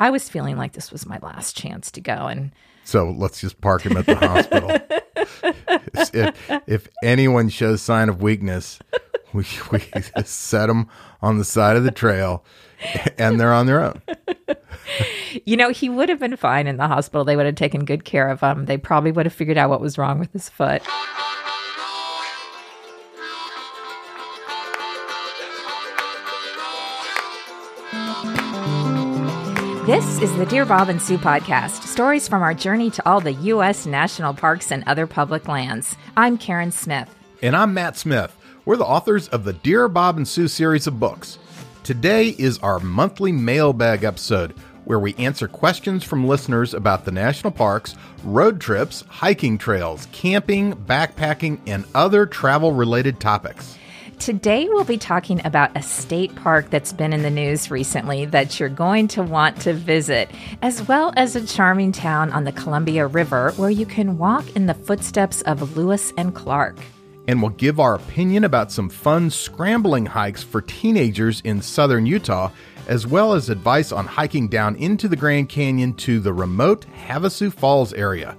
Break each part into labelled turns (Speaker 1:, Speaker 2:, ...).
Speaker 1: I was feeling like this was my last chance to go. And
Speaker 2: So let's just park him at the hospital. if, if anyone shows sign of weakness, we, we set them on the side of the trail and they're on their own.
Speaker 1: you know, he would have been fine in the hospital. They would have taken good care of him. They probably would have figured out what was wrong with his foot. This is the Dear Bob and Sue podcast, stories from our journey to all the U.S. national parks and other public lands. I'm Karen Smith.
Speaker 2: And I'm Matt Smith. We're the authors of the Dear Bob and Sue series of books. Today is our monthly mailbag episode where we answer questions from listeners about the national parks, road trips, hiking trails, camping, backpacking, and other travel related topics.
Speaker 1: Today, we'll be talking about a state park that's been in the news recently that you're going to want to visit, as well as a charming town on the Columbia River where you can walk in the footsteps of Lewis and Clark.
Speaker 2: And we'll give our opinion about some fun scrambling hikes for teenagers in southern Utah, as well as advice on hiking down into the Grand Canyon to the remote Havasu Falls area.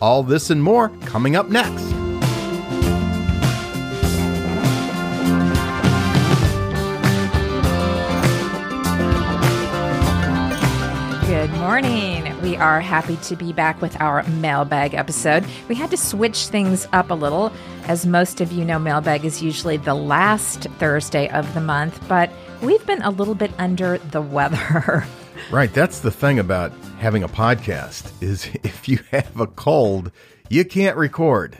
Speaker 2: All this and more coming up next.
Speaker 1: Morning. We are happy to be back with our mailbag episode. We had to switch things up a little. As most of you know, mailbag is usually the last Thursday of the month, but we've been a little bit under the weather.
Speaker 2: Right, that's the thing about having a podcast is if you have a cold, you can't record.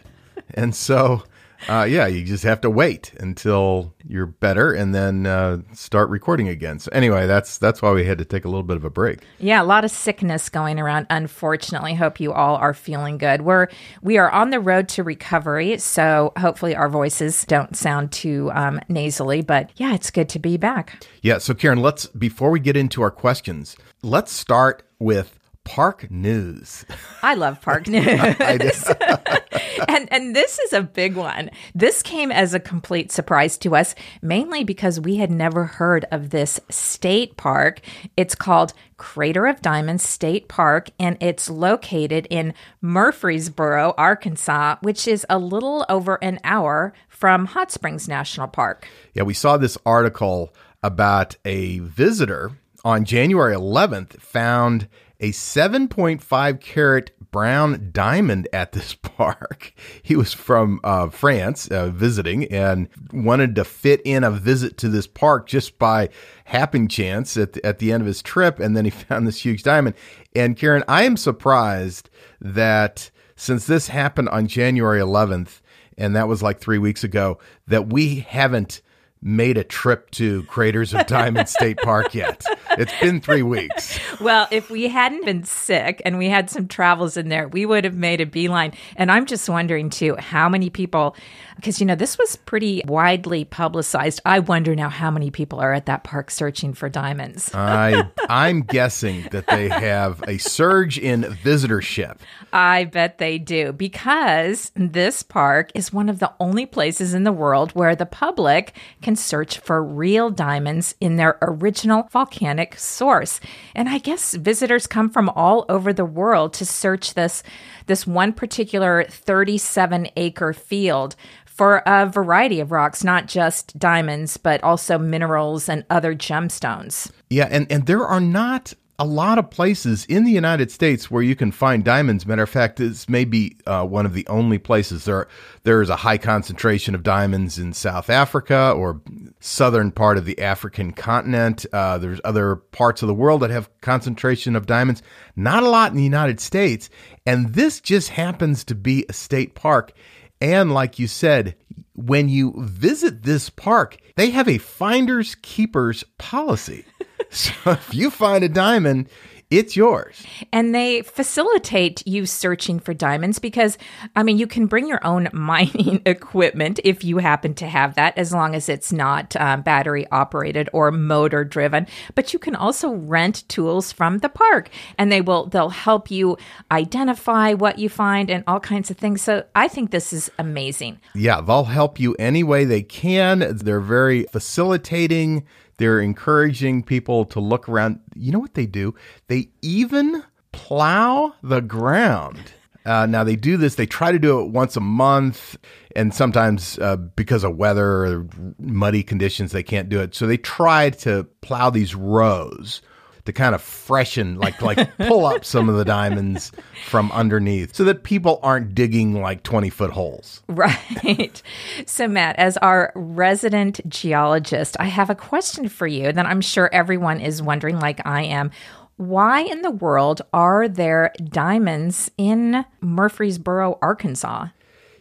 Speaker 2: And so uh, yeah, you just have to wait until you're better and then uh, start recording again. So anyway, that's that's why we had to take a little bit of a break.
Speaker 1: Yeah, a lot of sickness going around. Unfortunately, hope you all are feeling good. We're we are on the road to recovery, so hopefully our voices don't sound too um, nasally. But yeah, it's good to be back.
Speaker 2: Yeah. So Karen, let's before we get into our questions, let's start with park news.
Speaker 1: I love park news. and and this is a big one. This came as a complete surprise to us, mainly because we had never heard of this state park. It's called Crater of Diamonds State Park, and it's located in Murfreesboro, Arkansas, which is a little over an hour from Hot Springs National Park.
Speaker 2: Yeah, we saw this article about a visitor on January 11th found a 7.5 carat brown diamond at this park. He was from uh, France uh, visiting and wanted to fit in a visit to this park just by happen chance at the, at the end of his trip. And then he found this huge diamond. And Karen, I am surprised that since this happened on January 11th, and that was like three weeks ago, that we haven't made a trip to Craters of Diamond State Park yet. It's been three weeks.
Speaker 1: Well, if we hadn't been sick and we had some travels in there, we would have made a beeline. And I'm just wondering, too, how many people, because, you know, this was pretty widely publicized. I wonder now how many people are at that park searching for diamonds.
Speaker 2: I, I'm guessing that they have a surge in visitorship.
Speaker 1: I bet they do, because this park is one of the only places in the world where the public can search for real diamonds in their original volcanic source. And I guess visitors come from all over the world to search this this one particular 37 acre field for a variety of rocks, not just diamonds, but also minerals and other gemstones.
Speaker 2: Yeah, and, and there are not a lot of places in the United States where you can find diamonds. Matter of fact, this may be uh, one of the only places there. There is a high concentration of diamonds in South Africa or southern part of the African continent. Uh, there's other parts of the world that have concentration of diamonds. Not a lot in the United States, and this just happens to be a state park. And like you said, when you visit this park, they have a finders keepers policy. So if you find a diamond, it's yours.
Speaker 1: And they facilitate you searching for diamonds because, I mean, you can bring your own mining equipment if you happen to have that, as long as it's not um, battery operated or motor driven. But you can also rent tools from the park, and they will they'll help you identify what you find and all kinds of things. So I think this is amazing.
Speaker 2: Yeah, they'll help you any way they can. They're very facilitating They're encouraging people to look around. You know what they do? They even plow the ground. Uh, now they do this. They try to do it once a month, and sometimes uh, because of weather or muddy conditions, they can't do it. So they try to plow these rows to kind of freshen, like like pull up some of the diamonds from underneath, so that people aren't digging like twenty foot holes.
Speaker 1: Right. So Matt, as our resident geologist, I have a question for you that I'm sure everyone is wondering, like I am. Why in the world are there diamonds in Murfreesboro, Arkansas?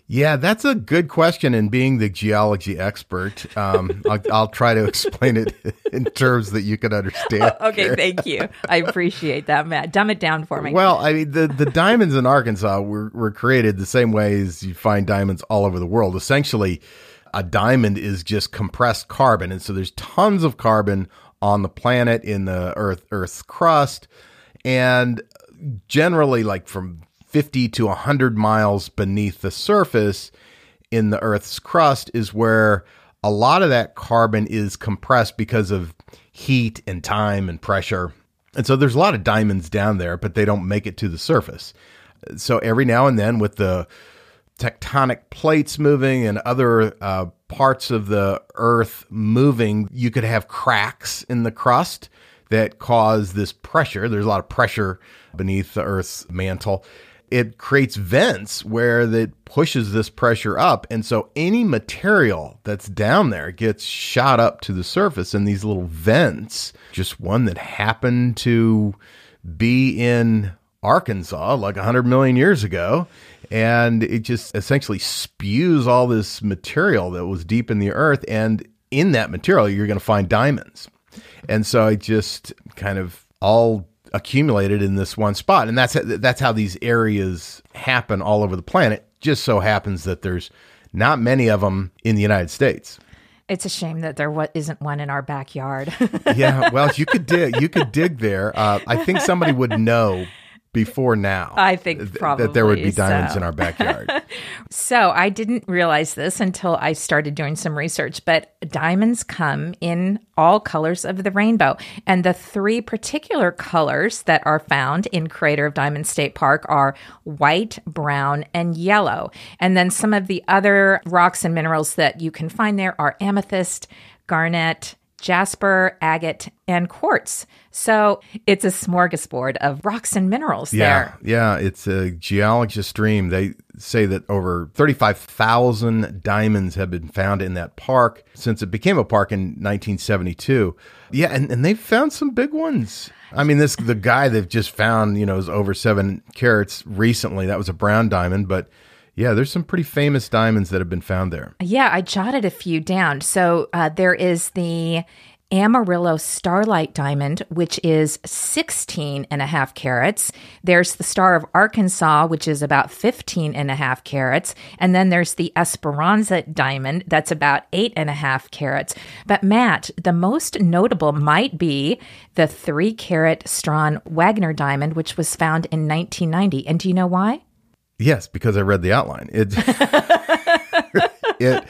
Speaker 2: Yeah, that's a good question. And being the geology expert, um, I'll, I'll, try to explain it in terms that you can understand.
Speaker 1: okay, thank you. I appreciate that, Matt. Dumb it down for me.
Speaker 2: Well, I mean, the, the diamonds in Arkansas were, were created the same way as you find diamonds all over the world. Essentially, a diamond is just compressed carbon. And so there's tons of carbon on the planet in the earth earth's crust and generally like from 50 to 100 miles beneath the surface in the earth's crust is where a lot of that carbon is compressed because of heat and time and pressure and so there's a lot of diamonds down there but they don't make it to the surface so every now and then with the tectonic plates moving and other uh, parts of the earth moving, you could have cracks in the crust that cause this pressure. There's a lot of pressure beneath the earth's mantle. It creates vents where it pushes this pressure up. And so any material that's down there gets shot up to the surface in these little vents. Just one that happened to be in Arkansas like 100 million years ago and it just essentially spews all this material that was deep in the earth and in that material you're going to find diamonds and so it just kind of all accumulated in this one spot and that's that's how these areas happen all over the planet just so happens that there's not many of them in the United States
Speaker 1: it's a shame that there isn't one in our backyard.
Speaker 2: yeah, well, you could dig. You could dig there. Uh, I think somebody would know before now.
Speaker 1: I think probably
Speaker 2: that there would be diamonds so. in our backyard.
Speaker 1: so I didn't realize this until I started doing some research, but diamonds come in all colors of the rainbow. And the three particular colors that are found in Crater of Diamond State Park are white, brown, and yellow. And then some of the other rocks and minerals that you can find there are amethyst, garnet, jasper, agate, and quartz. So it's a smorgasbord of rocks and minerals
Speaker 2: yeah,
Speaker 1: there.
Speaker 2: Yeah, it's a geologist's dream. They say that over 35,000 diamonds have been found in that park since it became a park in 1972. Yeah, and, and they've found some big ones. I mean, this the guy they've just found, you know, is over seven carats recently. That was a brown diamond, but yeah, there's some pretty famous diamonds that have been found there.
Speaker 1: Yeah, I jotted a few down. So uh, there is the Amarillo Starlight Diamond, which is 16 and a half carats. There's the Star of Arkansas, which is about 15 and a half carats. And then there's the Esperanza Diamond, that's about eight and a half carats. But Matt, the most notable might be the three carat Strawn Wagner Diamond, which was found in 1990. And do you know why?
Speaker 2: Yes, because I read the outline. It it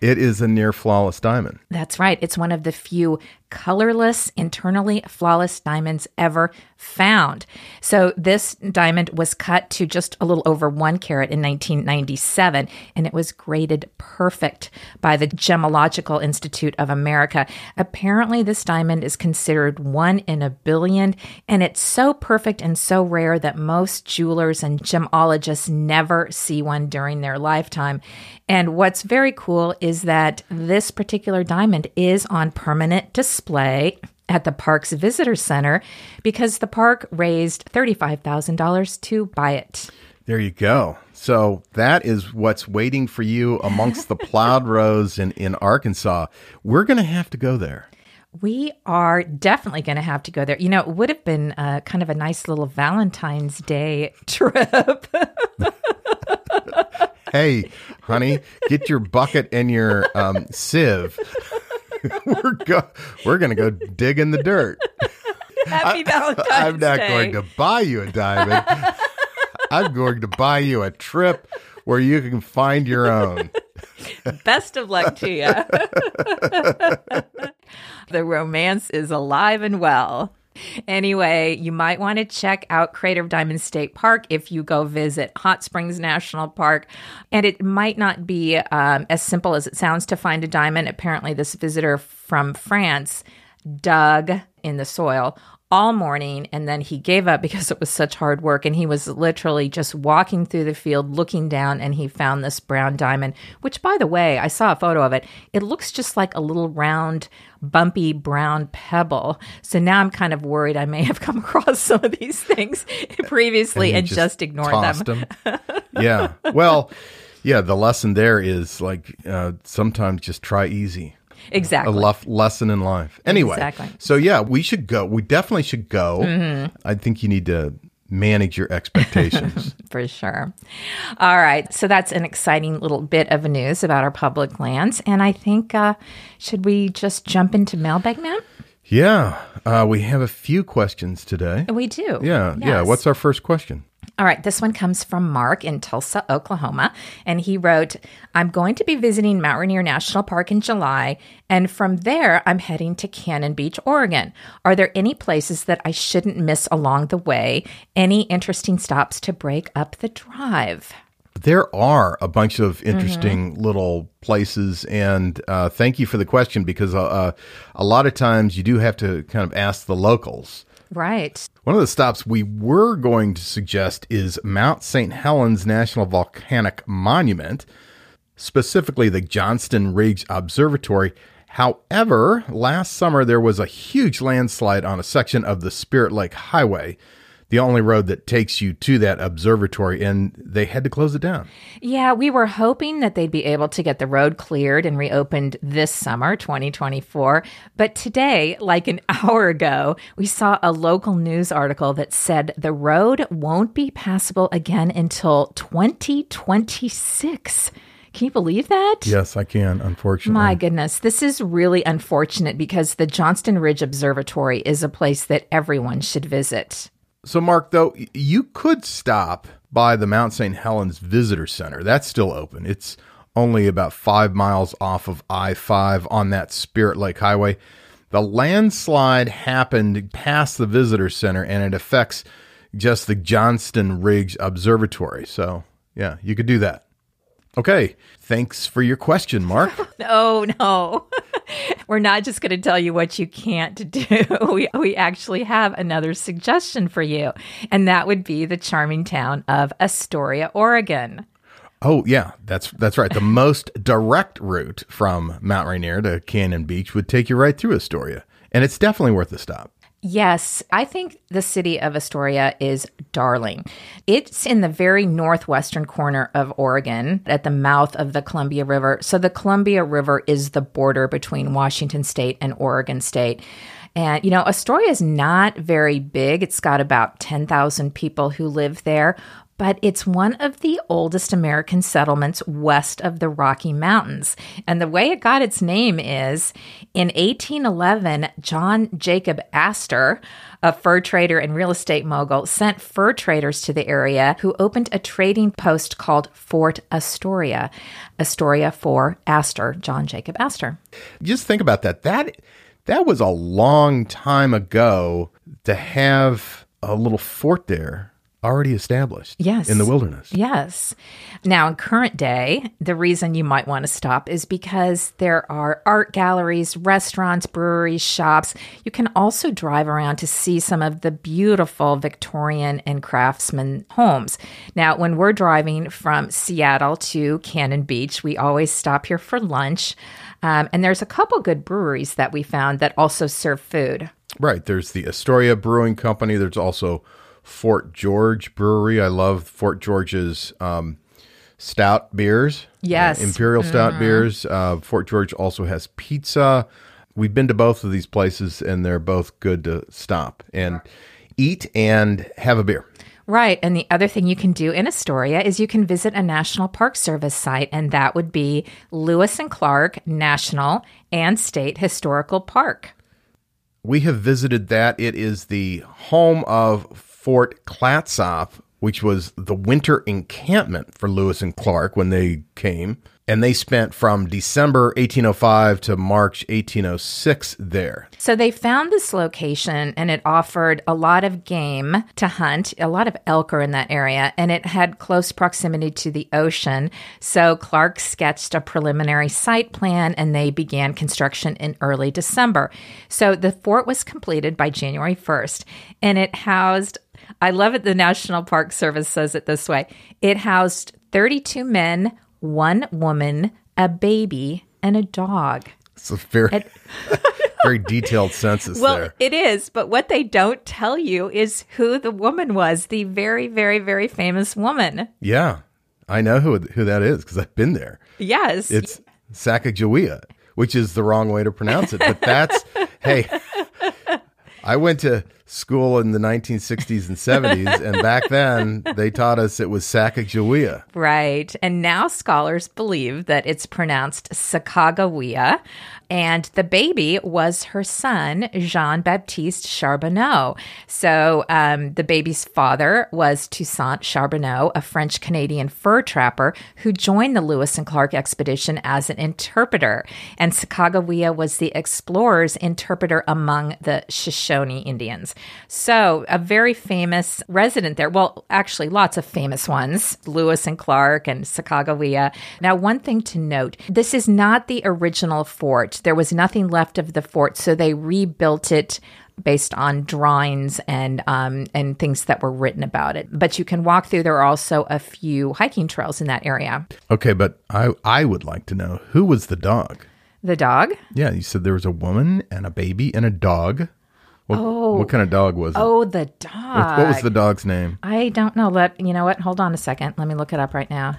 Speaker 2: it is a near flawless diamond.
Speaker 1: That's right. It's one of the few colorless, internally flawless diamonds ever found. So this diamond was cut to just a little over one carat in 1997, and it was graded perfect by the Gemological Institute of America. Apparently, this diamond is considered one in a billion, and it's so perfect and so rare that most jewelers and gemologists never see one during their lifetime. And what's very cool is that this particular diamond is on permanent display at the park's visitor center because the park raised $35,000 to buy it.
Speaker 2: There you go. So that is what's waiting for you amongst the plowed rows in, in Arkansas. We're going to have to go there.
Speaker 1: We are definitely going to have to go there. You know, it would have been uh, kind of a nice little Valentine's Day trip.
Speaker 2: hey, honey, get your bucket and your um, sieve. we're go- we're gonna go dig in the dirt.
Speaker 1: Happy Valentine's
Speaker 2: I, I'm not
Speaker 1: Day.
Speaker 2: going to buy you a diamond. I'm going to buy you a trip where you can find your own.
Speaker 1: Best of luck to you. The romance is alive and well. Anyway, you might want to check out Crater of Diamond State Park if you go visit Hot Springs National Park. And it might not be um, as simple as it sounds to find a diamond. Apparently, this visitor from France dug in the soil all morning and then he gave up because it was such hard work and he was literally just walking through the field looking down and he found this brown diamond which by the way I saw a photo of it it looks just like a little round bumpy brown pebble so now I'm kind of worried I may have come across some of these things previously and,
Speaker 2: And
Speaker 1: just,
Speaker 2: just
Speaker 1: ignored them
Speaker 2: them. yeah. Well, yeah, the lesson there is like uh, sometimes just try easy.
Speaker 1: Exactly a
Speaker 2: lef- lesson in life. Anyway,
Speaker 1: Exactly. Mm-hmm.
Speaker 2: so yeah, we should go. We definitely should go. I think you need to manage your expectations.
Speaker 1: for sure. All right. So that's an exciting little bit of news about our public lands. And I think, uh, should we just jump into mailbag now?
Speaker 2: yeah, uh, we have a few questions today.
Speaker 1: We do.
Speaker 2: Yeah, yeah. What's our first question?
Speaker 1: All right, this one comes from Mark in Tulsa, Oklahoma. And he wrote, I'm going to be visiting Mount Rainier National Park in July. And from there, I'm heading to Cannon Beach, Oregon. Are there any places that I shouldn't miss along the way? Any interesting stops to break up the drive?
Speaker 2: There are a bunch of interesting little places, and uh, thank you for the question because uh, uh, a lot of times you do have to kind of ask the locals.
Speaker 1: Right.
Speaker 2: One of the stops we were going to suggest is Mount St. Helens National Volcanic Monument, specifically the Johnston Ridge Observatory. However, last summer there was a huge landslide on a section of the Spirit Lake Highway, the only road that takes you to that observatory, and they had to close it down.
Speaker 1: Yeah, we were hoping that they'd be able to get the road cleared and reopened this summer, 2024. But today, like an hour ago, we saw a local news article that said the road won't be passable again until 2026. Can you believe that?
Speaker 2: Yes, I can, unfortunately.
Speaker 1: My goodness, this is really unfortunate because the Johnston Ridge Observatory is a place that everyone should visit.
Speaker 2: So, Mark, though, you could stop by the Mount St. Helens Visitor Center. That's still open. It's only about five miles off of I 5 on that Spirit Lake Highway. The landslide happened past the Visitor Center and it affects just the Johnston Ridge Observatory. So, yeah, you could do that. Okay. Thanks for your question, Mark.
Speaker 1: Oh, no. We're not just going to tell you what you can't do. We, we actually have another suggestion for you, and that would be the charming town of Astoria, Oregon.
Speaker 2: Oh yeah, that's that's right. The most direct route from Mount Rainier to Cannon Beach would take you right through Astoria, and it's definitely worth a stop.
Speaker 1: Yes, I think the city of Astoria is darling. It's in the very northwestern corner of Oregon at the mouth of the Columbia River. So the Columbia River is the border between Washington state and Oregon state. And, you know, Astoria is not very big. It's got about 10,000 people who live there, but it's one of the oldest American settlements west of the Rocky Mountains. And the way it got its name is in 1811, John Jacob Astor, a fur trader and real estate mogul, sent fur traders to the area who opened a trading post called Fort Astoria. Astoria for Astor, John Jacob Astor.
Speaker 2: Just think about that. That that was a long time ago to have a little fort there already established.
Speaker 1: Yes.
Speaker 2: in the wilderness.
Speaker 1: Yes. Now, in current day, the reason you might want to stop is because there are art galleries, restaurants, breweries, shops. You can also drive around to see some of the beautiful Victorian and craftsman homes. Now, when we're driving from Seattle to Cannon Beach, we always stop here for lunch. Um, and there's a couple good breweries that we found that also serve food.
Speaker 2: Right. There's the Astoria Brewing Company. There's also Fort George Brewery. I love Fort George's um, stout beers.
Speaker 1: Yes.
Speaker 2: Uh, Imperial stout beers. Uh, Fort George also has pizza. We've been to both of these places, and they're both good to stop and eat and have a beer.
Speaker 1: Right. And the other thing you can do in Astoria is you can visit a National Park Service site, and that would be Lewis and Clark National and State Historical Park.
Speaker 2: We have visited that. It is the home of Fort Clatsop, which was the winter encampment for Lewis and Clark when they came. And they spent from December 1805 to March 1806 there.
Speaker 1: So they found this location and it offered a lot of game to hunt. A lot of elk are in that area and it had close proximity to the ocean. So Clark sketched a preliminary site plan and they began construction in early December. So the fort was completed by January 1st and it housed, I love it, the National Park Service says it this way it housed 32 men, one woman, a baby, and a dog.
Speaker 2: It's a very, very detailed census
Speaker 1: Well,
Speaker 2: there.
Speaker 1: it is, but what they don't tell you is who the woman was, the very, very, very famous woman.
Speaker 2: Yeah, I know who who that is because I've been there.
Speaker 1: Yes.
Speaker 2: It's Sacagawea, which is the wrong way to pronounce it. But that's hey, I went to school in the 1960s and 70s, and back then they taught us it was Sacagawea.
Speaker 1: Right. And now scholars believe that it's pronounced Sacagawea. And the baby was her son, Jean Baptiste Charbonneau. So um, the baby's father was Toussaint Charbonneau, a French Canadian fur trapper who joined the Lewis and Clark expedition as an interpreter. And Sacagawea was the explorer's interpreter among the Shoshone Indians. So a very famous resident there. Well, actually, lots of famous ones Lewis and Clark and Sacagawea. Now, one thing to note this is not the original fort. There was nothing left of the fort, so they rebuilt it based on drawings and um, and things that were written about it. But you can walk through. There are also a few hiking trails in that area.
Speaker 2: Okay, but I I would like to know who was the dog.
Speaker 1: The dog.
Speaker 2: Yeah, you said there was a woman and a baby and a dog. What, oh. what kind of dog was it?
Speaker 1: Oh, the dog.
Speaker 2: what was the dog's name?
Speaker 1: I don't know. Let you know what. Hold on a second. Let me look it up right now.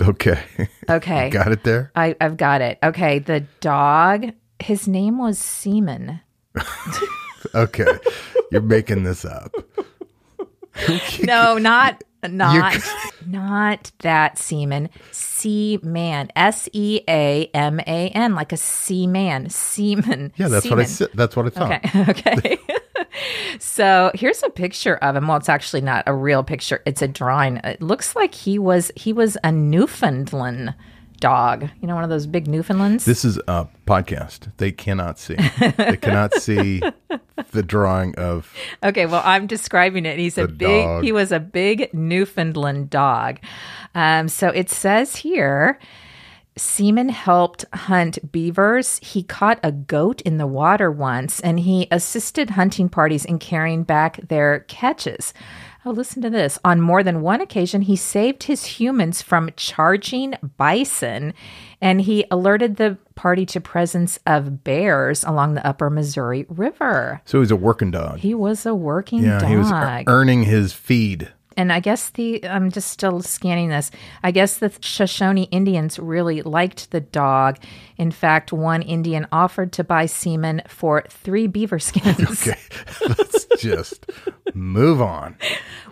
Speaker 2: Okay,
Speaker 1: Okay.
Speaker 2: got it there.
Speaker 1: I, I've got it. Okay. The dog, his name was Seaman.
Speaker 2: Okay, you're making this up.
Speaker 1: No, not not not that seaman. Seaman. S E A M A N, like a seaman. Seaman.
Speaker 2: Yeah, that's what I said. That's what I thought.
Speaker 1: Okay. Okay. so here's a picture of him. Well, it's actually not a real picture. It's a drawing. It looks like he was he was a Newfoundland dog. You know, one of those big Newfoundlands.
Speaker 2: This is a podcast. They cannot see. they cannot see the drawing of.
Speaker 1: Okay, well, I'm describing it. He's a big.
Speaker 2: dog.
Speaker 1: He was a big Newfoundland dog. Um, so it says here. Seaman helped hunt beavers. He caught a goat in the water once, and he assisted hunting parties in carrying back their catches. Oh, listen to this. On more than one occasion, he saved his humans from charging bison, and he alerted the party to presence of bears along the upper Missouri River.
Speaker 2: So he's a working dog.
Speaker 1: He was a working
Speaker 2: yeah,
Speaker 1: dog.
Speaker 2: he was er- earning his feed.
Speaker 1: And I guess the I'm just still scanning this. I guess the Shoshone Indians really liked the dog. In fact, one Indian offered to buy semen for three beaver skins.
Speaker 2: Okay, let's just move on.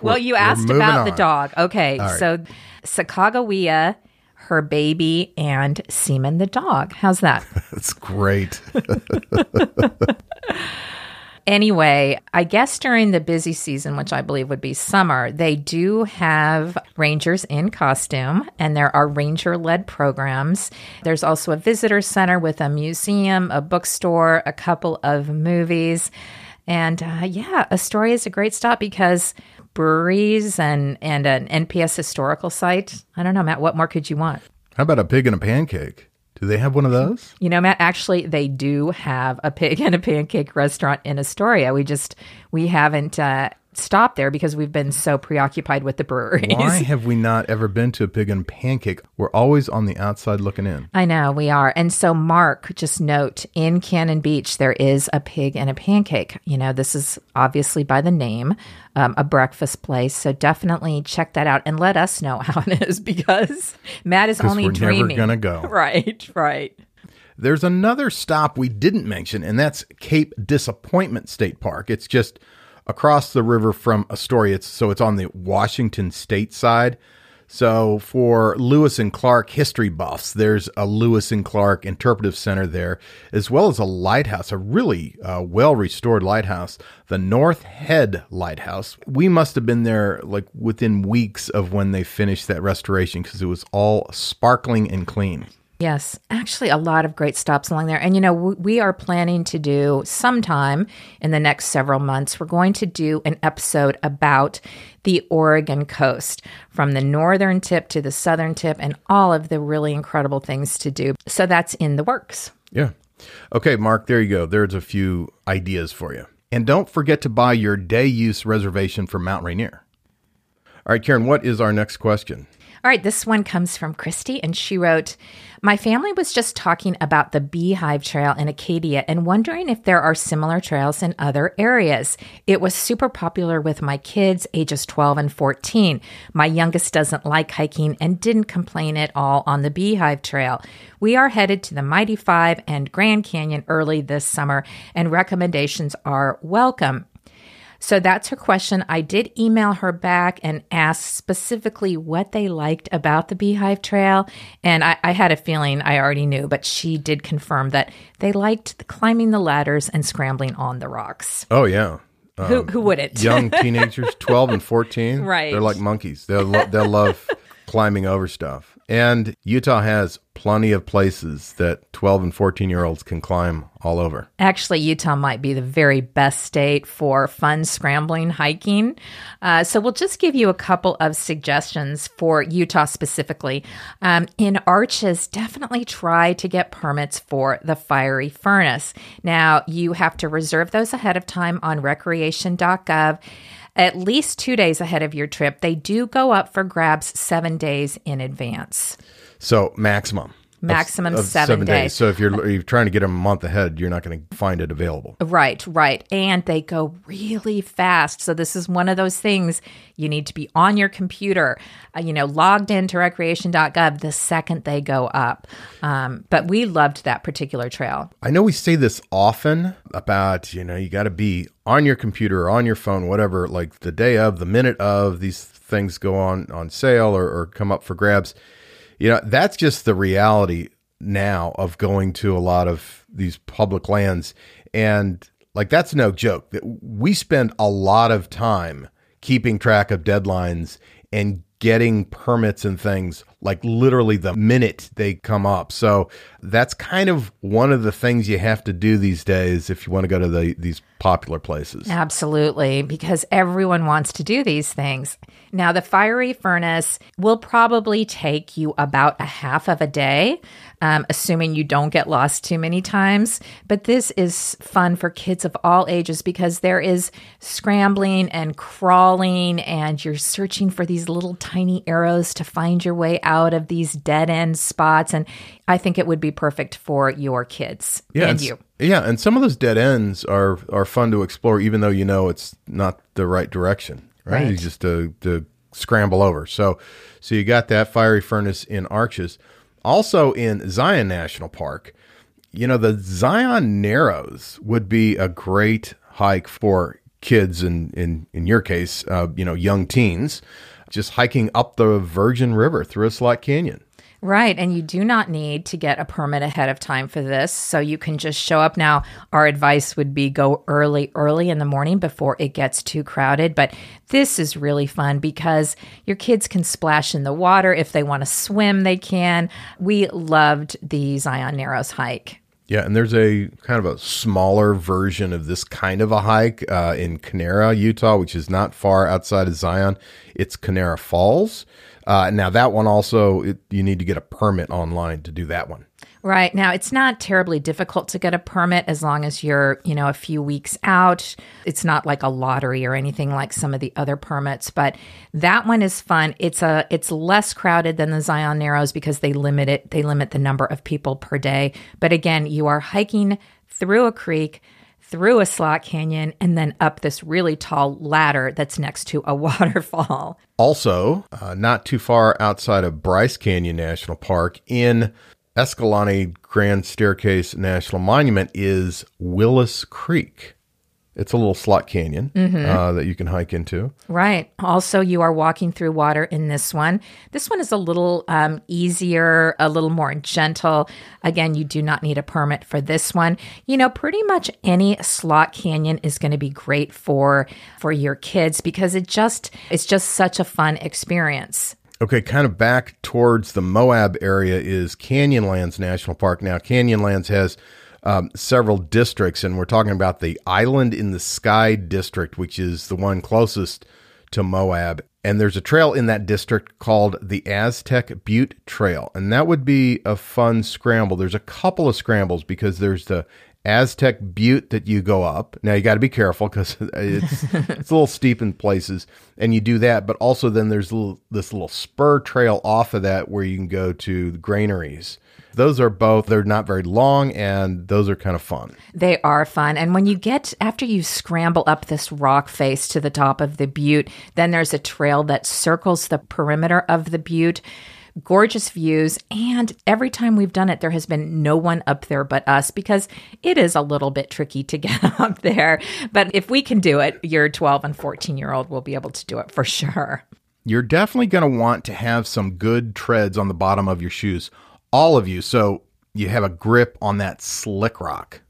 Speaker 1: well,
Speaker 2: We're-
Speaker 1: you asked about the dog. Okay,
Speaker 2: right.
Speaker 1: so Sacagawea, her baby, and Seaman the dog. How's that?
Speaker 2: That's great.
Speaker 1: Anyway, I guess during the busy season, which I believe would be summer, they do have rangers in costume and there are ranger led programs. There's also a visitor center with a museum, a bookstore, a couple of movies. And uh, yeah, Astoria is a great stop because breweries and, and an NPS historical site. I don't know, Matt, what more could you want?
Speaker 2: How about a pig and a pancake? Do they have one of those?
Speaker 1: You know, Matt, actually, they do have a pig and a pancake restaurant in Astoria. We just, we haven't uh, stopped there because we've been so preoccupied with the breweries.
Speaker 2: Why have we not ever been to a pig and pancake? We're always on the outside looking in.
Speaker 1: I know we are. And so, Mark, just note in Cannon Beach, there is a pig and a pancake. You know, this is obviously by the name, um, a breakfast place. So definitely check that out and let us know how it is because Matt is only
Speaker 2: we're never
Speaker 1: dreaming.
Speaker 2: gonna go.
Speaker 1: Right, right.
Speaker 2: There's another stop we didn't mention, and that's Cape Disappointment State Park. It's just across the river from Astoria. It's, so it's on the Washington state side. So, for Lewis and Clark history buffs, there's a Lewis and Clark Interpretive Center there, as well as a lighthouse, a really uh, well restored lighthouse, the North Head Lighthouse. We must have been there like within weeks of when they finished that restoration because it was all sparkling and clean.
Speaker 1: Yes, actually, a lot of great stops along there. And, you know, we are planning to do sometime in the next several months, we're going to do an episode about the Oregon coast from the northern tip to the southern tip and all of the really incredible things to do. So that's in the works.
Speaker 2: Yeah. Okay, Mark, there you go. There's a few ideas for you. And don't forget to buy your day use reservation for Mount Rainier. All right, Karen, what is our next question?
Speaker 1: All right, this one comes from Christy, and she wrote My family was just talking about the Beehive Trail in Acadia and wondering if there are similar trails in other areas. It was super popular with my kids, ages 12 and 14. My youngest doesn't like hiking and didn't complain at all on the Beehive Trail. We are headed to the Mighty Five and Grand Canyon early this summer, and recommendations are welcome. So that's her question. I did email her back and ask specifically what they liked about the Beehive Trail. And I, I had a feeling I already knew, but she did confirm that they liked the climbing the ladders and scrambling on the rocks.
Speaker 2: Oh, yeah.
Speaker 1: Um, who, who wouldn't?
Speaker 2: young teenagers, 12 and 14.
Speaker 1: Right.
Speaker 2: They're like monkeys. They'll, lo- they'll love climbing over stuff. And Utah has plenty of places that 12 and 14 year olds can climb all over.
Speaker 1: Actually, Utah might be the very best state for fun scrambling hiking. Uh, so, we'll just give you a couple of suggestions for Utah specifically. Um, in Arches, definitely try to get permits for the fiery furnace. Now, you have to reserve those ahead of time on recreation.gov at least two days ahead of your trip. They do go up for grabs seven days in advance.
Speaker 2: So maximum.
Speaker 1: Maximum of, of seven, seven days. days.
Speaker 2: So if you're, you're trying to get them a month ahead, you're not going to find it available.
Speaker 1: Right, right. And they go really fast. So this is one of those things you need to be on your computer, uh, you know, logged into recreation.gov the second they go up. Um, but we loved that particular trail.
Speaker 2: I know we say this often about, you know, you got to be on your computer or on your phone, whatever, like the day of, the minute of, these things go on on sale or, or come up for grabs you know, that's just the reality now of going to a lot of these public lands. And like, that's no joke. We spend a lot of time keeping track of deadlines and getting permits and things like literally the minute they come up. So that's kind of one of the things you have to do these days if you want to go to the, these popular places.
Speaker 1: Absolutely, because everyone wants to do these things. Now, the fiery furnace will probably take you about a half of a day, um, assuming you don't get lost too many times. But this is fun for kids of all ages because there is scrambling and crawling, and you're searching for these little tiny arrows to find your way out of these dead end spots. And I think it would be perfect for your kids
Speaker 2: yeah,
Speaker 1: and you.
Speaker 2: Yeah, and some of those dead ends are are fun to explore, even though you know it's not the right direction right? right. You just to, to scramble over. So, so you got that fiery furnace in Arches. Also in Zion National Park, you know, the Zion Narrows would be a great hike for kids and in, in your case, uh, you know, young teens, just hiking up the Virgin River through a slot canyon.
Speaker 1: Right. And you do not need to get a permit ahead of time for this. So you can just show up. Now, our advice would be go early, early in the morning before it gets too crowded. But this is really fun because your kids can splash in the water. If they want to swim, they can. We loved the Zion Narrows hike.
Speaker 2: Yeah, and there's a kind of a smaller version of this kind of a hike uh, in Kanarra, Utah, which is not far outside of Zion. It's Kanarra Falls. Uh, now that one also, it, you need to get a permit online to do that one.
Speaker 1: Right. Now, it's not terribly difficult to get a permit as long as you're, you know, a few weeks out. It's not like a lottery or anything like some of the other permits, but that one is fun. It's a it's less crowded than the Zion Narrows because they limit it they limit the number of people per day. But again, you are hiking through a creek through a slot canyon and then up this really tall ladder that's next to a waterfall.
Speaker 2: Also, uh, not too far outside of Bryce Canyon National Park in Escalante Grand Staircase National Monument is Willis Creek. It's a little slot canyon uh, that you can hike into.
Speaker 1: Right. Also, you are walking through water in this one. This one is a little um, easier, a little more gentle. Again, you do not need a permit for this one. You know, pretty much any slot canyon is going to be great for for your kids because it just it's just such a fun experience.
Speaker 2: Okay, kind of back towards the Moab area is Canyonlands National Park. Now, Canyonlands has um, several districts, and we're talking about the Island in the Sky district, which is the one closest to Moab. And there's a trail in that district called the Aztec Butte Trail, and that would be a fun scramble. There's a couple of scrambles because there's the Aztec Butte that you go up. Now you got to be careful because it's it's a little steep in places, and you do that. But also then there's little, this little spur trail off of that where you can go to the granaries. Those are both they're not very long, and those are kind of fun.
Speaker 1: They are fun. And when you get, after you scramble up this rock face to the top of the butte, then there's a trail that circles the perimeter of the butte. Gorgeous views. And every time we've done it, there has been no one up there but us because it is a little bit tricky to get up there. But if we can do it, your 12 and 14 year old will be able to do it for sure.
Speaker 2: You're definitely going to want to have some good treads on the bottom of your shoes, all of you, so you have a grip on that slick rock.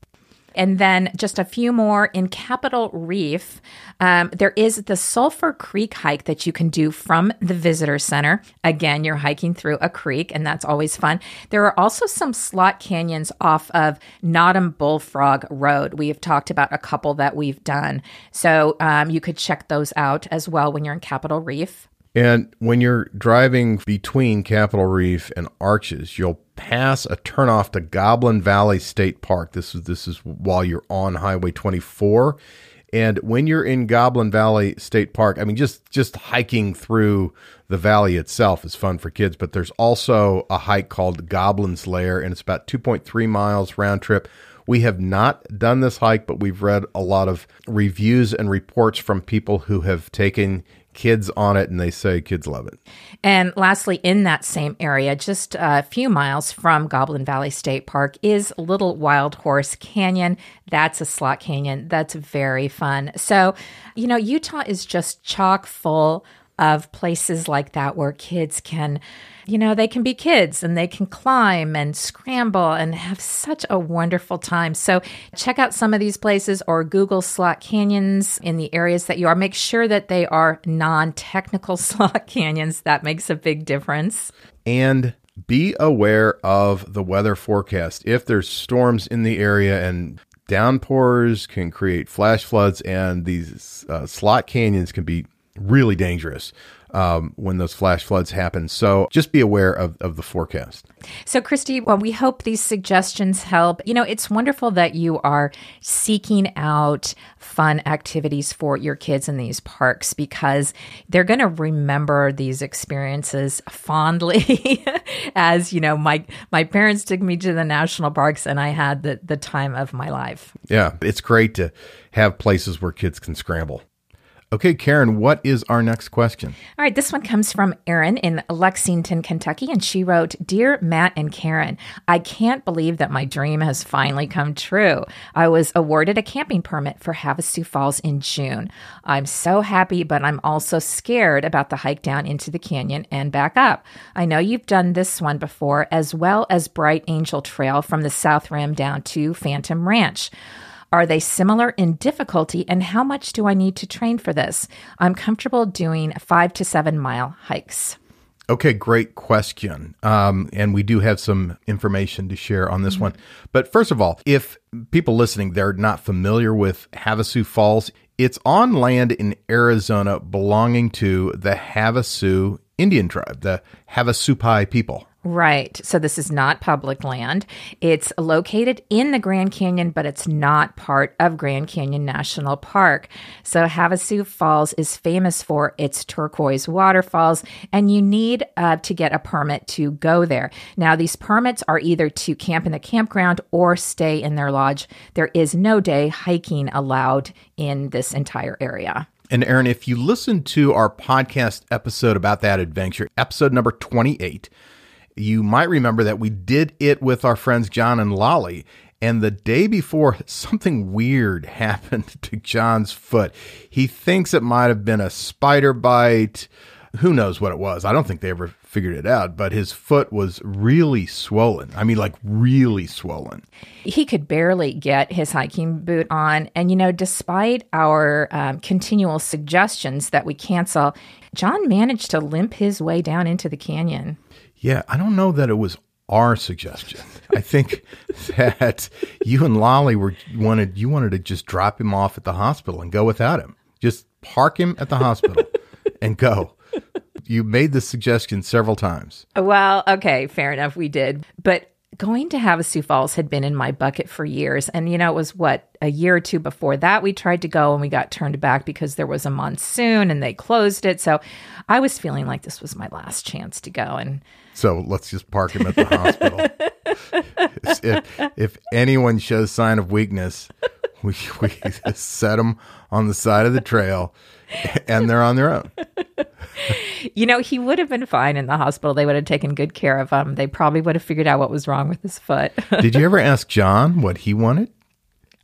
Speaker 1: And then just a few more in Capitol Reef. Um, there is the Sulphur Creek hike that you can do from the visitor center. Again, you're hiking through a creek, and that's always fun. There are also some slot canyons off of Notom Bullfrog Road. We have talked about a couple that we've done. So um, you could check those out as well when you're in Capitol Reef.
Speaker 2: And when you're driving between Capitol Reef and Arches, you'll pass a turnoff to Goblin Valley State Park. This is this is while you're on Highway 24. And when you're in Goblin Valley State Park, I mean just just hiking through the valley itself is fun for kids, but there's also a hike called Goblin's Lair and it's about 2.3 miles round trip. We have not done this hike, but we've read a lot of reviews and reports from people who have taken kids on it and they say kids love it.
Speaker 1: And lastly, in that same area, just a few miles from Goblin Valley State Park, is Little Wild Horse Canyon. That's a slot canyon. That's very fun. So, you know, Utah is just chock full of places like that where kids can, you know, they can be kids and they can climb and scramble and have such a wonderful time. So check out some of these places or Google slot canyons in the areas that you are. Make sure that they are non technical slot canyons. That makes a big difference.
Speaker 2: And be aware of the weather forecast. If there's storms in the area and downpours can create flash floods, and these uh, slot canyons can be really dangerous um, when those flash floods happen. So just be aware of, of the forecast.
Speaker 1: So, Christy, well, we hope these suggestions help. You know, it's wonderful that you are seeking out fun activities for your kids in these parks because they're going to remember these experiences fondly. As you know, my my parents took me to the national parks, and I had the the time of my life.
Speaker 2: Yeah, it's great to have places where kids can scramble. Okay, Karen, what is our next question?
Speaker 1: All right, this one comes from Erin in Lexington, Kentucky, and she wrote Dear Matt and Karen, I can't believe that my dream has finally come true. I was awarded a camping permit for Havasu Falls in June. I'm so happy, but I'm also scared about the hike down into the canyon and back up. I know you've done this one before, as well as Bright Angel Trail from the South Rim down to Phantom Ranch. Are they similar in difficulty, and how much do I need to train for this? I'm comfortable doing five to seven mile hikes.
Speaker 2: Okay, great question. Um, and we do have some information to share on this mm-hmm. one. But first of all, if people listening they're not familiar with Havasu Falls, it's on land in Arizona belonging to the Havasu Indian tribe, the Havasupai people.
Speaker 1: Right. So this is not public land. It's located in the Grand Canyon, but it's not part of Grand Canyon National Park. So Havasu Falls is famous for its turquoise waterfalls, and you need uh, to get a permit to go there. Now, these permits are either to camp in the campground or stay in their lodge. There is no day hiking allowed in this entire area.
Speaker 2: And Erin, if you listen to our podcast episode about that adventure, episode number 28, you might remember that we did it with our friends John and Lolly. And the day before, something weird happened to John's foot. He thinks it might have been a spider bite. Who knows what it was? I don't think they ever figured it out, but his foot was really swollen. I mean, like really swollen.
Speaker 1: He could barely get his hiking boot on. And, you know, despite our um, continual suggestions that we cancel, John managed to limp his way down into the canyon.
Speaker 2: Yeah, I don't know that it was our suggestion. I think that you and Lolly were wanted you wanted to just drop him off at the hospital and go without him. Just park him at the hospital and go. You made this suggestion several times.
Speaker 1: Well, okay, fair enough, we did. But going to Havasu Falls had been in my bucket for years. And, you know, it was what, a year or two before that we tried to go and we got turned back because there was a monsoon and they closed it. So I was feeling like this was my last chance to go. And
Speaker 2: so let's just park him at the hospital. if, if anyone shows sign of weakness, we, we set them on the side of the trail and they're on their own.
Speaker 1: you know, he would have been fine in the hospital. They would have taken good care of him. They probably would have figured out what was wrong with his foot.
Speaker 2: Did you ever ask John what he wanted?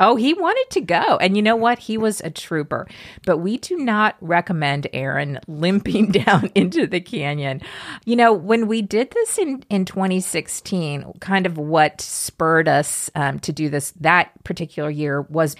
Speaker 1: Oh, he wanted to go. And you know what? He was a trooper. But we do not recommend Erin limping down into the canyon. You know, when we did this in, in 2016, kind of what spurred us um, to do this that particular year was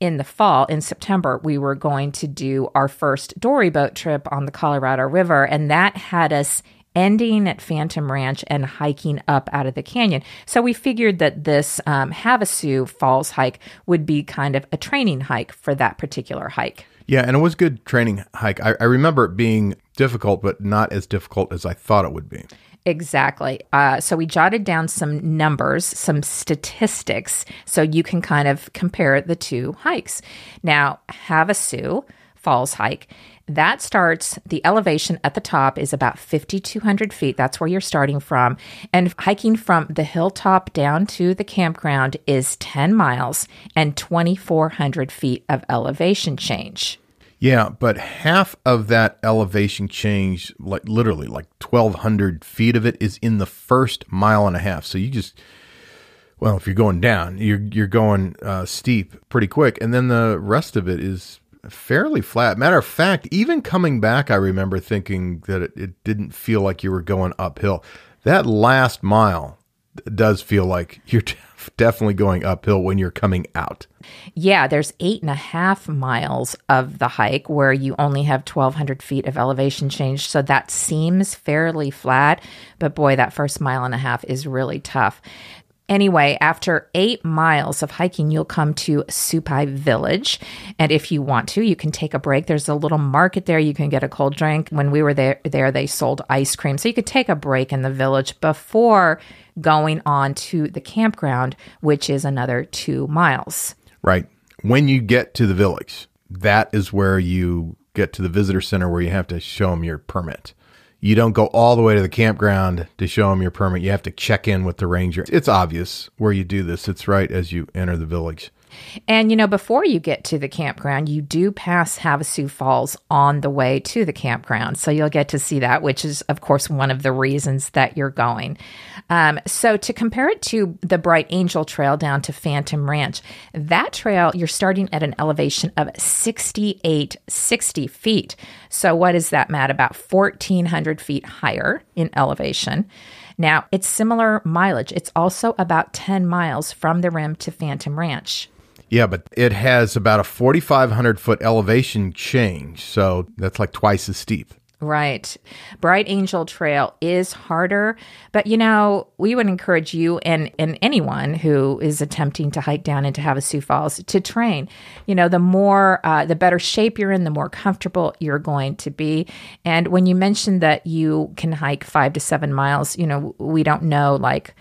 Speaker 1: in the fall, in September, we were going to do our first dory boat trip on the Colorado River. And that had us ending at Phantom Ranch and hiking up out of the canyon. So we figured that this um, Havasu Falls hike would be kind of a training hike for that particular hike.
Speaker 2: Yeah, and it was a good training hike. I, I remember it being difficult, but not as difficult as I thought it would be.
Speaker 1: Exactly. Uh, so we jotted down some numbers, some statistics, so you can kind of compare the two hikes. Now, Havasu Falls hike. That starts, the elevation at the top is about 5,200 feet. That's where you're starting from. And hiking from the hilltop down to the campground is 10 miles and 2,400 feet of elevation change.
Speaker 2: Yeah, but half of that elevation change, like literally like 1,200 feet of it, is in the first mile and a half. So you just, well, if you're going down, you're you're going uh, steep pretty quick, and then the rest of it is fairly flat. Matter of fact, even coming back, I remember thinking that it, it didn't feel like you were going uphill. That last mile does feel like you're definitely going uphill when you're coming out.
Speaker 1: Yeah, there's eight and a half miles of the hike where you only have 1,200 feet of elevation change. So that seems fairly flat. But boy, that first mile and a half is really tough. Anyway, after eight miles of hiking, you'll come to Supai Village. And if you want to, you can take a break. There's a little market there. You can get a cold drink. When we were there, there they sold ice cream. So you could take a break in the village before going on to the campground, which is another two miles.
Speaker 2: Right. When you get to the village, that is where you get to the visitor center where you have to show them your permit. You don't go all the way to the campground to show them your permit. You have to check in with the ranger. It's obvious where you do this. It's right as you enter the village.
Speaker 1: And you know, before you get to the campground, you do pass Havasu Falls on the way to the campground. So you'll get to see that, which is, of course, one of the reasons that you're going. Um, so to compare it to the Bright Angel Trail down to Phantom Ranch, that trail, you're starting at an elevation of 6860 feet. So what is that, Matt? About 1,400 feet higher in elevation. Now, it's similar mileage. It's also about 10 miles from the rim to Phantom Ranch.
Speaker 2: Yeah, but it has about a 4,500 foot elevation change. So that's like twice as steep.
Speaker 1: Right. Bright Angel Trail is harder, but you know, we would encourage you and, and anyone who is attempting to hike down into Havasu Falls to train. You know, the more, uh, the better shape you're in, the more comfortable you're going to be. And when you mentioned that you can hike five to seven miles, you know, we don't know like,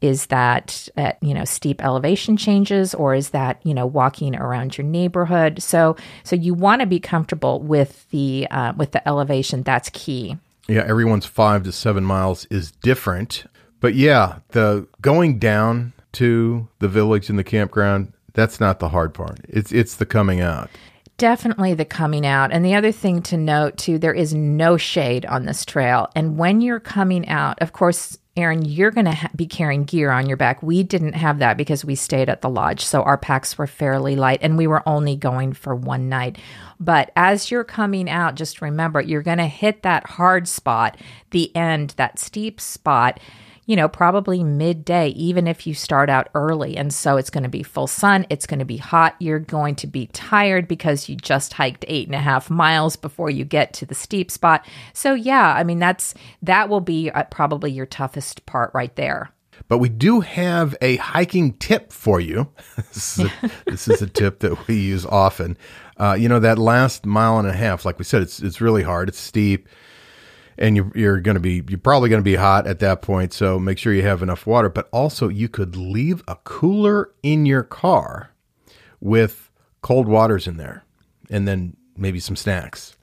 Speaker 1: is that at you know steep elevation changes or is that you know walking around your neighborhood? So so you want to be comfortable with the uh, with the elevation that's key.
Speaker 2: Yeah everyone's five to seven miles is different but yeah the going down to the village and the campground that's not the hard part. It's it's the coming out
Speaker 1: definitely the coming out. And the other thing to note too, there is no shade on this trail. And when you're coming out, of course, Erin, you're going to ha- be carrying gear on your back. We didn't have that because we stayed at the lodge. So our packs were fairly light and we were only going for one night. But as you're coming out, just remember you're going to hit that hard spot, the end, that steep spot you know, probably midday, even if you start out early. And so it's going to be full sun, it's going to be hot. You're going to be tired because you just hiked eight and a half miles before you get to the steep spot. So, yeah, I mean, that's that will be uh, probably your toughest part right there.
Speaker 2: But we do have a hiking tip for you. this, is a, this is a tip that we use often. Uh, you know, that last mile and a half, like we said, it's it's really hard. It's steep and you're, you're going to be you're probably going to be hot at that point so make sure you have enough water but also you could leave a cooler in your car with cold waters in there and then maybe some snacks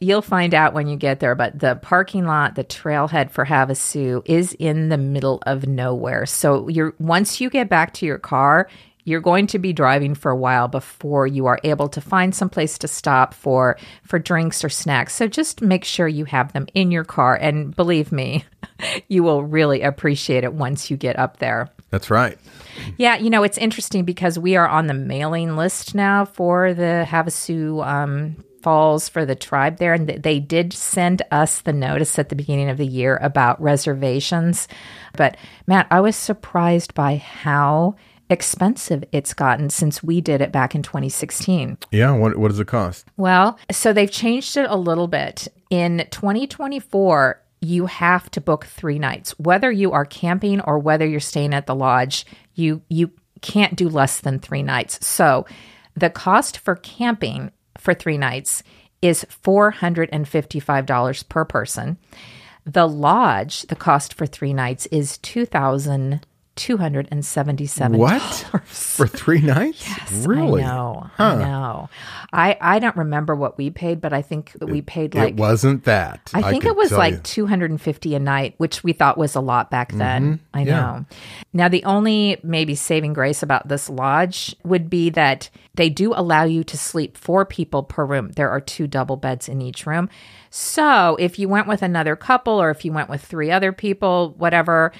Speaker 1: You'll find out when you get there, but the parking lot, the trailhead for Havasu is in the middle of nowhere. So you're once you get back to your car, you're going to be driving for a while before you are able to find some place to stop for for drinks or snacks. So just make sure you have them in your car. And believe me you will really appreciate it once you get up there.
Speaker 2: That's right.
Speaker 1: Yeah you know it's interesting because we are on the mailing list now for the havasu um, falls for the tribe there. And they did send us the notice at the beginning of the year about reservations. But matt i was surprised by how expensive it's gotten since we did it back in 2016.
Speaker 2: Yeah, what, what does it cost?
Speaker 1: Well, so they've changed it a little bit. In 2024, you have to book three nights. Whether you are camping or whether you're staying at the lodge, you you can't do less than three nights. So the cost for camping for three nights is $455 per person. The lodge, the cost for three nights is 2000 two hundred and seventy-seven.
Speaker 2: What for three nights?
Speaker 1: Yes,
Speaker 2: really?
Speaker 1: I know. Huh. I know. I I don't remember what we paid, but I think we paid like
Speaker 2: it wasn't that.
Speaker 1: I think I it was like two hundred and fifty a night, which we thought was a lot back then. Mm-hmm. I know. Now the only maybe saving grace about this lodge would be that they do allow you to sleep four people per room. There are two double beds in each room. So if you went with another couple or if you went with three other people, whatever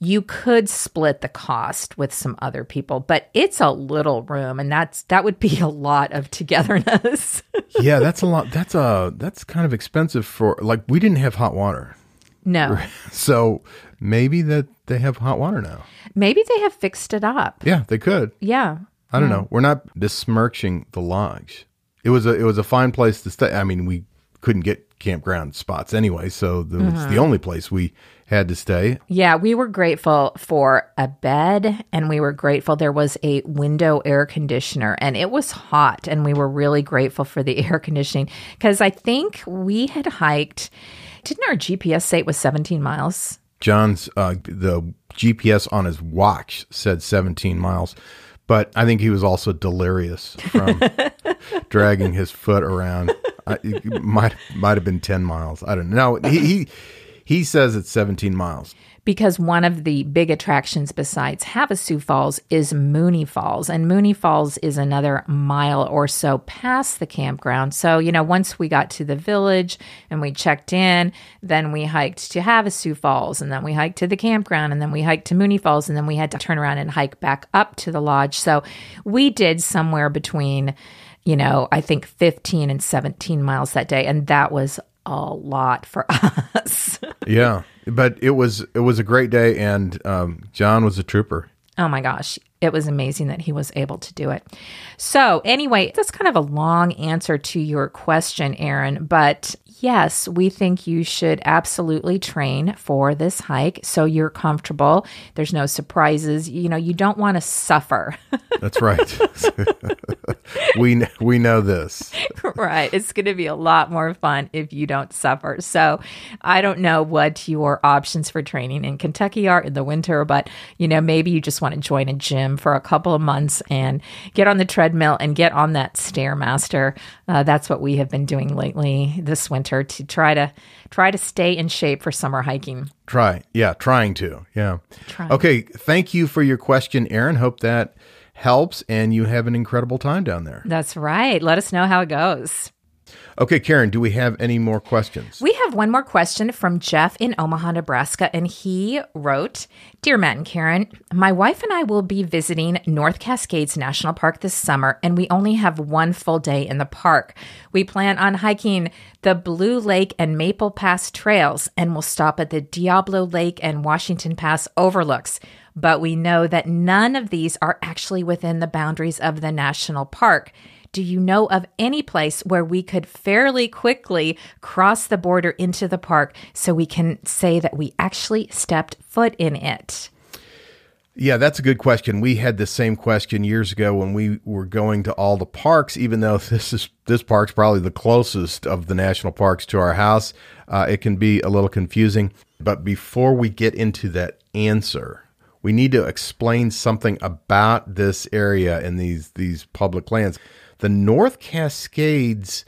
Speaker 1: you could split the cost with some other people, but it's a little room and that's that would be a lot of togetherness.
Speaker 2: yeah, that's a lot. That's a that's kind of expensive for like we didn't have hot water.
Speaker 1: No.
Speaker 2: So maybe that they have hot water now.
Speaker 1: Maybe they have fixed it up.
Speaker 2: Yeah, they could.
Speaker 1: Yeah.
Speaker 2: I don't know. We're not besmirching the lodge. It was a it was a fine place to stay. I mean, we couldn't get campground spots anyway, so mm-hmm. the only place we had to stay.
Speaker 1: Yeah, we were grateful for a bed and we were grateful there was a window air conditioner and it was hot and we were really grateful for the air conditioning because I think we had hiked didn't our GPS say it was 17 miles?
Speaker 2: John's uh, the GPS on his watch said 17 miles, but I think he was also delirious from dragging his foot around. I, might might have been 10 miles. I don't know. He, he he says it's 17 miles.
Speaker 1: Because one of the big attractions besides Havasu Falls is Mooney Falls. And Mooney Falls is another mile or so past the campground. So, you know, once we got to the village and we checked in, then we hiked to Havasu Falls and then we hiked to the campground and then we hiked to Mooney Falls and then we had to turn around and hike back up to the lodge. So we did somewhere between you know, I think 15 and 17 miles that day. And that was a lot for us.
Speaker 2: yeah, but it was it was a great day, and um, John was a trooper.
Speaker 1: Oh my gosh, it was amazing that he was able to do it. So, anyway, that's kind of a long answer to your question, Erin, but yes, we think you should absolutely train for this hike so you're comfortable. There's no surprises. You know, you don't want to suffer.
Speaker 2: That's right. we we know this.
Speaker 1: right. It's going to be a lot more fun if you don't suffer. So, I don't know what your options for training in Kentucky are in the winter, but you know, maybe you just want to join a gym for a couple of months and get on the treadmill and get on that stairmaster. Uh, that's what we have been doing lately this winter to try to try to stay in shape for summer hiking.
Speaker 2: Try. Yeah, trying to. Yeah. Trying. Okay, thank you for your question, Erin. Hope that helps and you have an incredible time down there.
Speaker 1: That's right. Let us know how it goes.
Speaker 2: Okay, Karen, do we have any more questions?
Speaker 1: We have one more question from Jeff in Omaha, Nebraska, and he wrote Dear Matt and Karen, my wife and I will be visiting North Cascades National Park this summer, and we only have one full day in the park. We plan on hiking the Blue Lake and Maple Pass trails, and we'll stop at the Diablo Lake and Washington Pass overlooks. But we know that none of these are actually within the boundaries of the national park. Do you know of any place where we could fairly quickly cross the border into the park so we can say that we actually stepped foot in it?
Speaker 2: Yeah, that's a good question. We had the same question years ago when we were going to all the parks. Even though this is this park's probably the closest of the national parks to our house, uh, it can be a little confusing. But before we get into that answer, we need to explain something about this area and these these public lands. The North Cascades,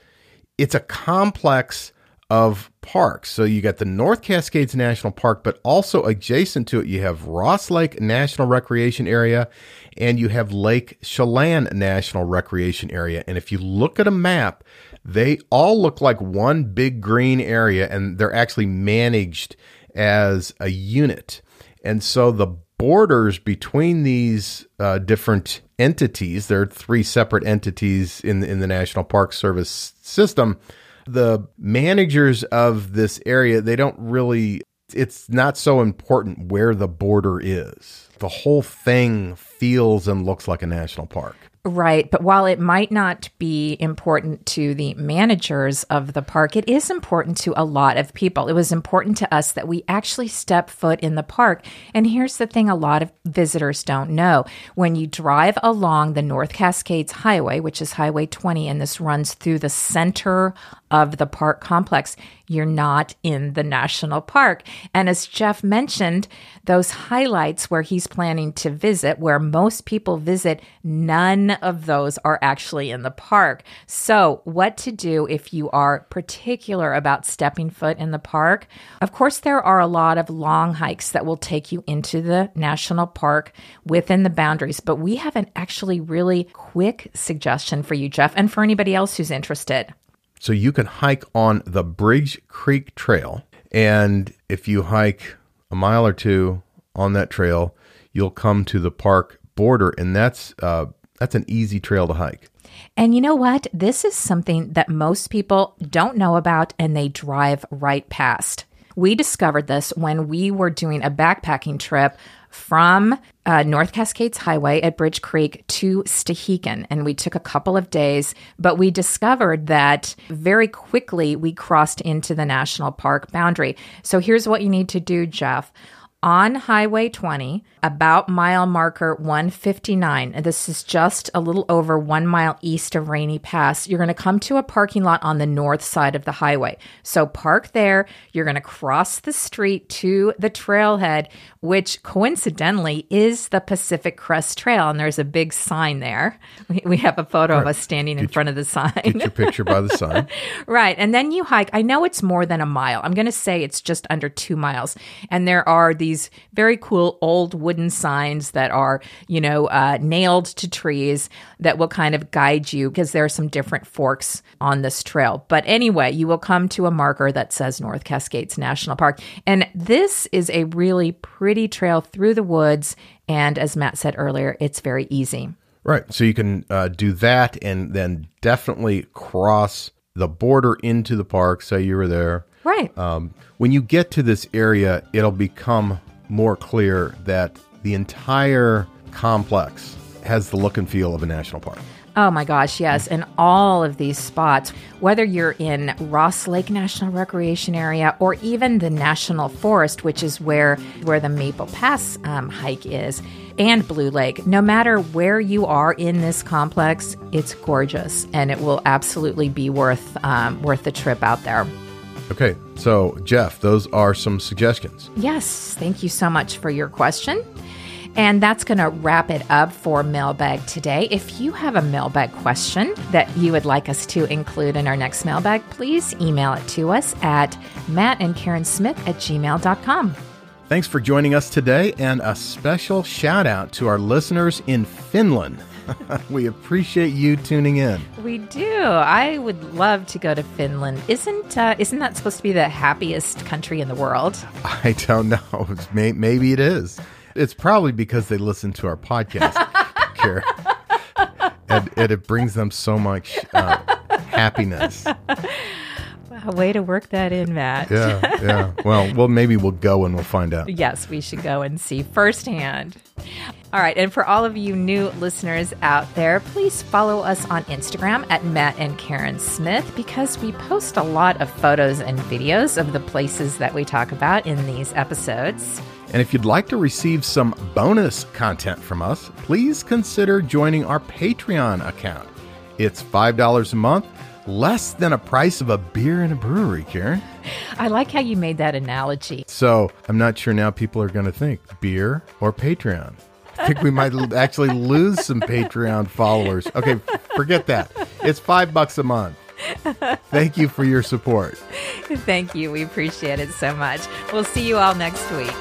Speaker 2: it's a complex of parks. So you got the North Cascades National Park, but also adjacent to it, you have Ross Lake National Recreation Area and you have Lake Chelan National Recreation Area. And if you look at a map, they all look like one big green area and they're actually managed as a unit. And so the borders between these uh, different entities, there are three separate entities in the, in the National Park Service system. The managers of this area, they don't really, it's not so important where the border is. The whole thing feels and looks like a national park.
Speaker 1: Right. But while it might not be important to the managers of the park, it is important to a lot of people. It was important to us that we actually step foot in the park. And here's the thing a lot of visitors don't know. When you drive along the North Cascades Highway, which is Highway 20, and this runs through the center of the park complex, you're not in the national park. And as Jeff mentioned, those highlights where he's planning to visit, where most people visit, none of those are actually in the park. So, what to do if you are particular about stepping foot in the park? Of course, there are a lot of long hikes that will take you into the national park within the boundaries, but we have an actually really quick suggestion for you, Jeff, and for anybody else who's interested.
Speaker 2: So you can hike on the Bridge Creek Trail. And if you hike a mile or two on that trail, you'll come to the park border. And that's, uh, that's an easy trail to hike.
Speaker 1: And you know what? This is something that most people don't know about and they drive right past. We discovered this when we were doing a backpacking trip from uh, North Cascades Highway at Bridge Creek to Stehekin. And we took a couple of days, but we discovered that very quickly we crossed into the national park boundary. So here's what you need to do, Jeff on Highway 20, about mile marker 159. This is just a little over one mile east of Rainy Pass. You're going to come to a parking lot on the north side of the highway. So park there. You're going to cross the street to the trailhead, which coincidentally is the Pacific Crest Trail. And there's a big sign there. We, we have a photo right. of us standing get in front of the sign.
Speaker 2: Get your picture by the sign.
Speaker 1: right. And then you hike. I know it's more than a mile. I'm going to say it's just under two miles. And there are these these very cool old wooden signs that are, you know, uh, nailed to trees that will kind of guide you because there are some different forks on this trail. But anyway, you will come to a marker that says North Cascades National Park. And this is a really pretty trail through the woods. And as Matt said earlier, it's very easy.
Speaker 2: Right. So you can uh, do that and then definitely cross the border into the park. Say you were there.
Speaker 1: Right.
Speaker 2: Um, when you get to this area, it'll become more clear that the entire complex has the look and feel of a national park.
Speaker 1: Oh my gosh, yes. And all of these spots, whether you're in Ross Lake National Recreation Area or even the National Forest, which is where, where the Maple Pass um, hike is, and Blue Lake, no matter where you are in this complex, it's gorgeous and it will absolutely be worth, um, worth the trip out there.
Speaker 2: Okay, so Jeff, those are some suggestions.
Speaker 1: Yes, thank you so much for your question. And that's going to wrap it up for mailbag today. If you have a mailbag question that you would like us to include in our next mailbag, please email it to us at Matt and Karen Smith at gmail.com.
Speaker 2: Thanks for joining us today, and a special shout out to our listeners in Finland. we appreciate you tuning in.
Speaker 1: We do. I would love to go to Finland. Isn't uh, isn't that supposed to be the happiest country in the world?
Speaker 2: I don't know. Maybe it is. It's probably because they listen to our podcast, Karen. And, and, it brings them so much uh, happiness.
Speaker 1: A way to work that in, Matt.
Speaker 2: Yeah, yeah. Well, well, maybe we'll go and we'll find out.
Speaker 1: Yes, we should go and see firsthand. All right, and for all of you new listeners out there, please follow us on Instagram at Matt and Karen Smith because we post a lot of photos and videos of the places that we talk about in these episodes.
Speaker 2: And if you'd like to receive some bonus content from us, please consider joining our Patreon account. It's $5 a month less than a price of a beer in a brewery, Karen.
Speaker 1: I like how you made that analogy.
Speaker 2: So I'm not sure now people are going to think beer or Patreon. I think we might actually lose some Patreon followers. Okay, forget that. It's five bucks a month. Thank you for your support.
Speaker 1: Thank you. We appreciate it so much. We'll see you all next week.